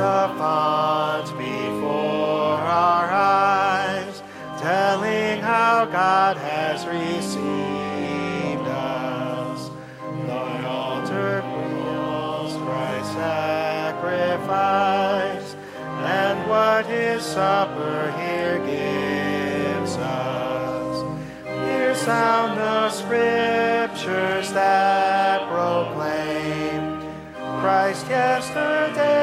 the font before our eyes, telling how God has received us. Thy altar quills Christ's sacrifice, and what his supper here gives us. Here sound the scriptures that proclaim Christ yesterday,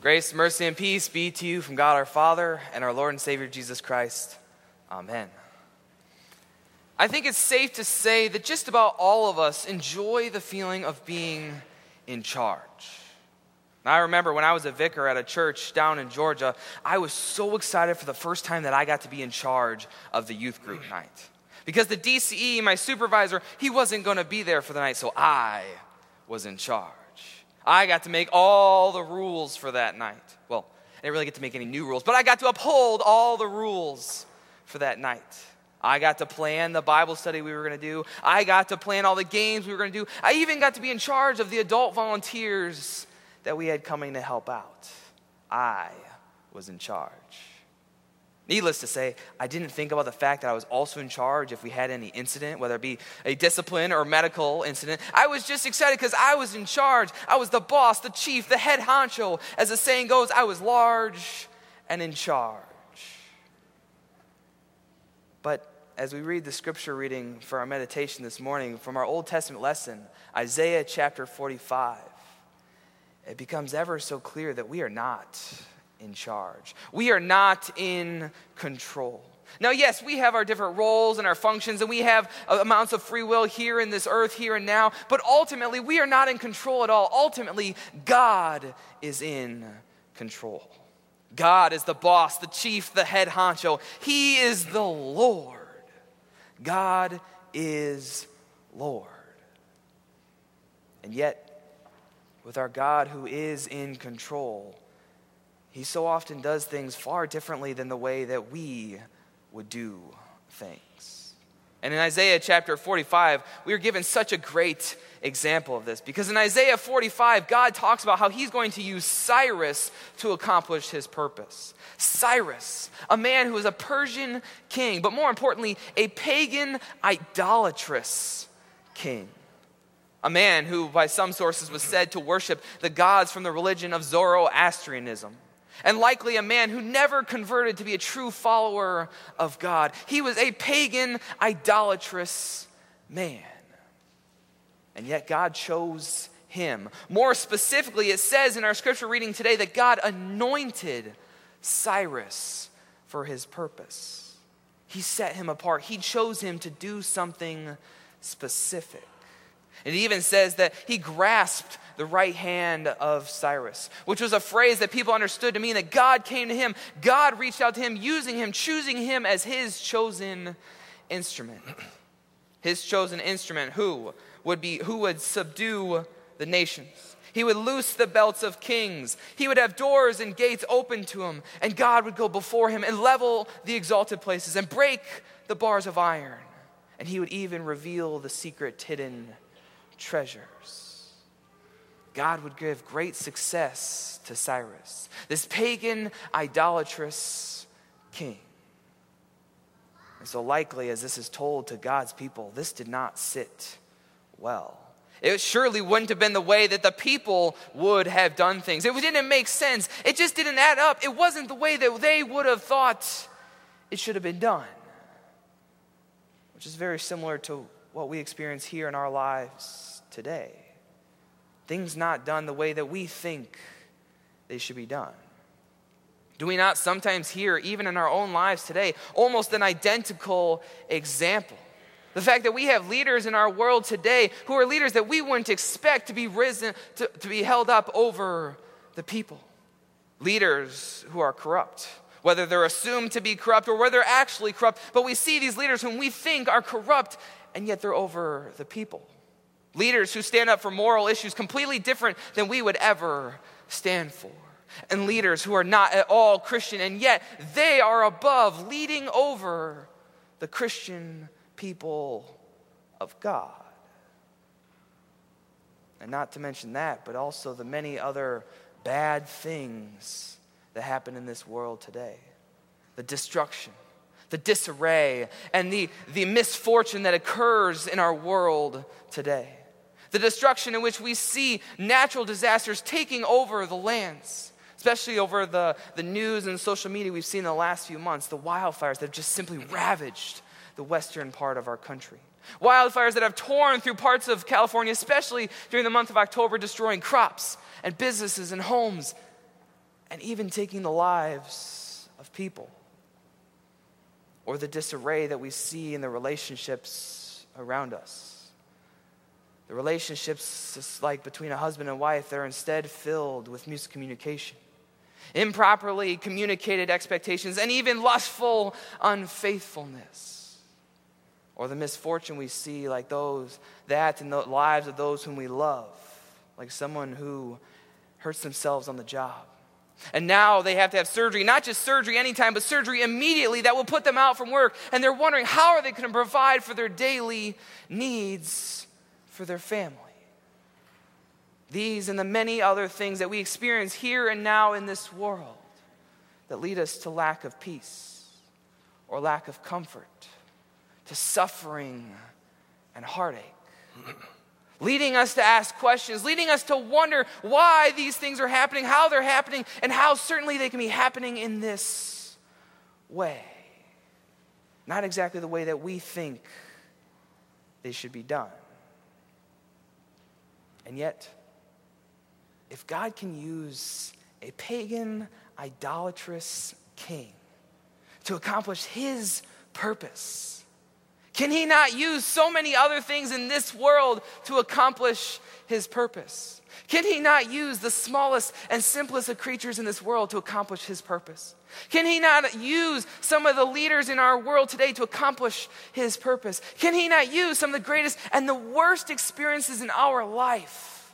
Grace, mercy, and peace be to you from God our Father and our Lord and Savior Jesus Christ. Amen. I think it's safe to say that just about all of us enjoy the feeling of being in charge. I remember when I was a vicar at a church down in Georgia, I was so excited for the first time that I got to be in charge of the youth group night. Because the DCE, my supervisor, he wasn't going to be there for the night, so I was in charge. I got to make all the rules for that night. Well, I didn't really get to make any new rules, but I got to uphold all the rules for that night. I got to plan the Bible study we were going to do. I got to plan all the games we were going to do. I even got to be in charge of the adult volunteers that we had coming to help out. I was in charge. Needless to say, I didn't think about the fact that I was also in charge if we had any incident, whether it be a discipline or medical incident. I was just excited because I was in charge. I was the boss, the chief, the head honcho. As the saying goes, I was large and in charge. But as we read the scripture reading for our meditation this morning from our Old Testament lesson, Isaiah chapter 45, it becomes ever so clear that we are not in charge. We are not in control. Now, yes, we have our different roles and our functions, and we have uh, amounts of free will here in this earth, here and now, but ultimately, we are not in control at all. Ultimately, God is in control. God is the boss, the chief, the head honcho. He is the Lord. God is Lord. And yet, with our God who is in control, he so often does things far differently than the way that we would do things. And in Isaiah chapter 45, we are given such a great example of this. Because in Isaiah 45, God talks about how he's going to use Cyrus to accomplish his purpose. Cyrus, a man who is a Persian king, but more importantly, a pagan, idolatrous king. A man who, by some sources, was said to worship the gods from the religion of Zoroastrianism and likely a man who never converted to be a true follower of God. He was a pagan, idolatrous man. And yet God chose him. More specifically, it says in our scripture reading today that God anointed Cyrus for his purpose. He set him apart, he chose him to do something specific. It even says that he grasped the right hand of Cyrus, which was a phrase that people understood to mean that God came to him. God reached out to him, using him, choosing him as his chosen instrument. His chosen instrument, who would be who would subdue the nations. He would loose the belts of kings. He would have doors and gates open to him, and God would go before him and level the exalted places and break the bars of iron. And he would even reveal the secret hidden treasures. God would give great success to Cyrus, this pagan, idolatrous king. And so, likely, as this is told to God's people, this did not sit well. It surely wouldn't have been the way that the people would have done things. It didn't make sense. It just didn't add up. It wasn't the way that they would have thought it should have been done, which is very similar to what we experience here in our lives today. Things not done the way that we think they should be done. Do we not sometimes hear, even in our own lives today, almost an identical example? The fact that we have leaders in our world today who are leaders that we wouldn't expect to be risen, to, to be held up over the people. Leaders who are corrupt, whether they're assumed to be corrupt or whether they're actually corrupt. But we see these leaders whom we think are corrupt and yet they're over the people. Leaders who stand up for moral issues completely different than we would ever stand for. And leaders who are not at all Christian, and yet they are above, leading over the Christian people of God. And not to mention that, but also the many other bad things that happen in this world today the destruction, the disarray, and the, the misfortune that occurs in our world today. The destruction in which we see natural disasters taking over the lands, especially over the, the news and social media we've seen in the last few months, the wildfires that have just simply ravaged the western part of our country. Wildfires that have torn through parts of California, especially during the month of October, destroying crops and businesses and homes, and even taking the lives of people. Or the disarray that we see in the relationships around us. The relationships, like between a husband and wife, they're instead filled with miscommunication, improperly communicated expectations, and even lustful unfaithfulness or the misfortune we see, like those, that in the lives of those whom we love, like someone who hurts themselves on the job. And now they have to have surgery, not just surgery anytime, but surgery immediately that will put them out from work. And they're wondering how are they going to provide for their daily needs for their family. These and the many other things that we experience here and now in this world that lead us to lack of peace or lack of comfort to suffering and heartache. Leading us to ask questions, leading us to wonder why these things are happening, how they're happening, and how certainly they can be happening in this way. Not exactly the way that we think they should be done. And yet, if God can use a pagan, idolatrous king to accomplish his purpose, can he not use so many other things in this world to accomplish his purpose? Can he not use the smallest and simplest of creatures in this world to accomplish his purpose? Can he not use some of the leaders in our world today to accomplish his purpose? Can he not use some of the greatest and the worst experiences in our life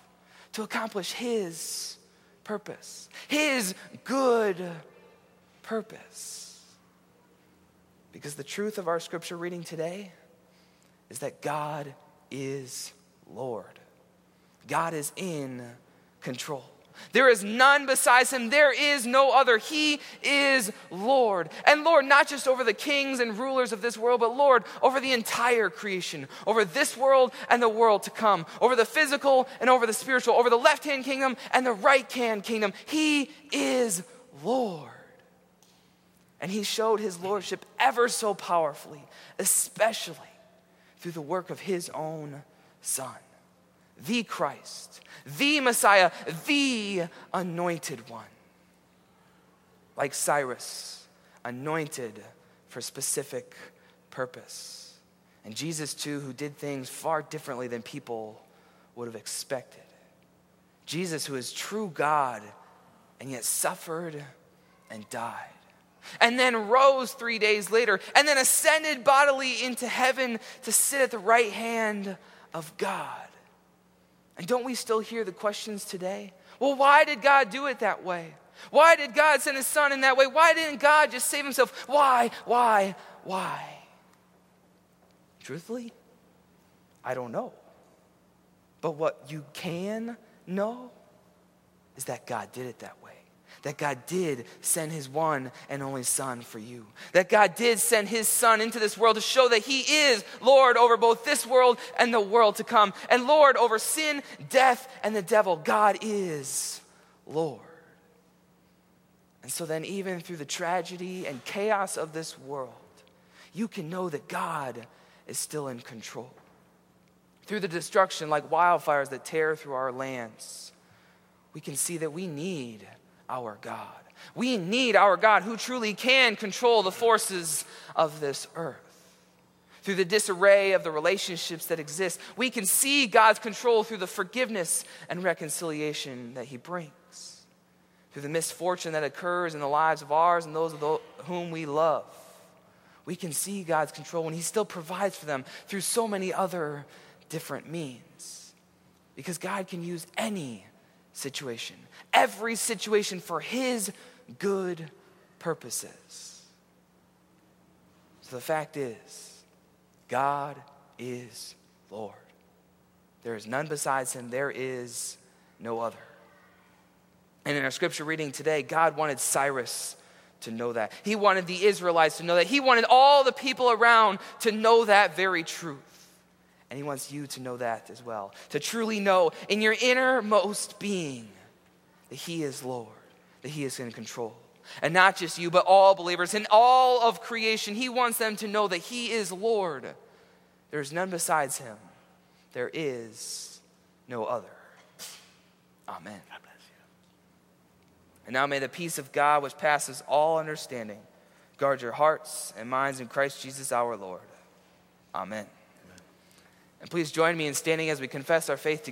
to accomplish his purpose? His good purpose. Because the truth of our scripture reading today is that God is Lord. God is in control. There is none besides him. There is no other. He is Lord. And Lord, not just over the kings and rulers of this world, but Lord, over the entire creation, over this world and the world to come, over the physical and over the spiritual, over the left hand kingdom and the right hand kingdom. He is Lord. And he showed his lordship ever so powerfully, especially through the work of his own son, the Christ, the Messiah, the anointed one. Like Cyrus, anointed for specific purpose. And Jesus, too, who did things far differently than people would have expected. Jesus, who is true God and yet suffered and died and then rose three days later, and then ascended bodily into heaven to sit at the right hand of God. And don't we still hear the questions today? Well, why did God do it that way? Why did God send his son in that way? Why didn't God just save himself? Why, why, why? Truthfully, I don't know. But what you can know is that God did it that way that God did send his one and only Son for you. That God did send his Son into this world to show that he is Lord over both this world and the world to come, and Lord over sin, death, and the devil. God is Lord. And so then, even through the tragedy and chaos of this world, you can know that God is still in control. Through the destruction, like wildfires that tear through our lands, we can see that we need our God. We need our God who truly can control the forces of this earth. Through the disarray of the relationships that exist, we can see God's control through the forgiveness and reconciliation that He brings. Through the misfortune that occurs in the lives of ours and those of those whom we love, we can see God's control when He still provides for them through so many other different means. Because God can use any situation, every situation for His good purposes. So the fact is, God is Lord. There is none besides Him, there is no other. And in our scripture reading today, God wanted Cyrus to know that. He wanted the Israelites to know that. He wanted all the people around to know that very truth. And He wants you to know that as well. To truly know in your innermost being that He is Lord, that He is in control. And not just you, but all believers in all of creation. He wants them to know that He is Lord. There is none besides Him, there is no other. Amen. And now may the peace of God, which passes all understanding, guard your hearts and minds in Christ Jesus our Lord. Amen. Amen. And please join me in standing as we confess our faith together.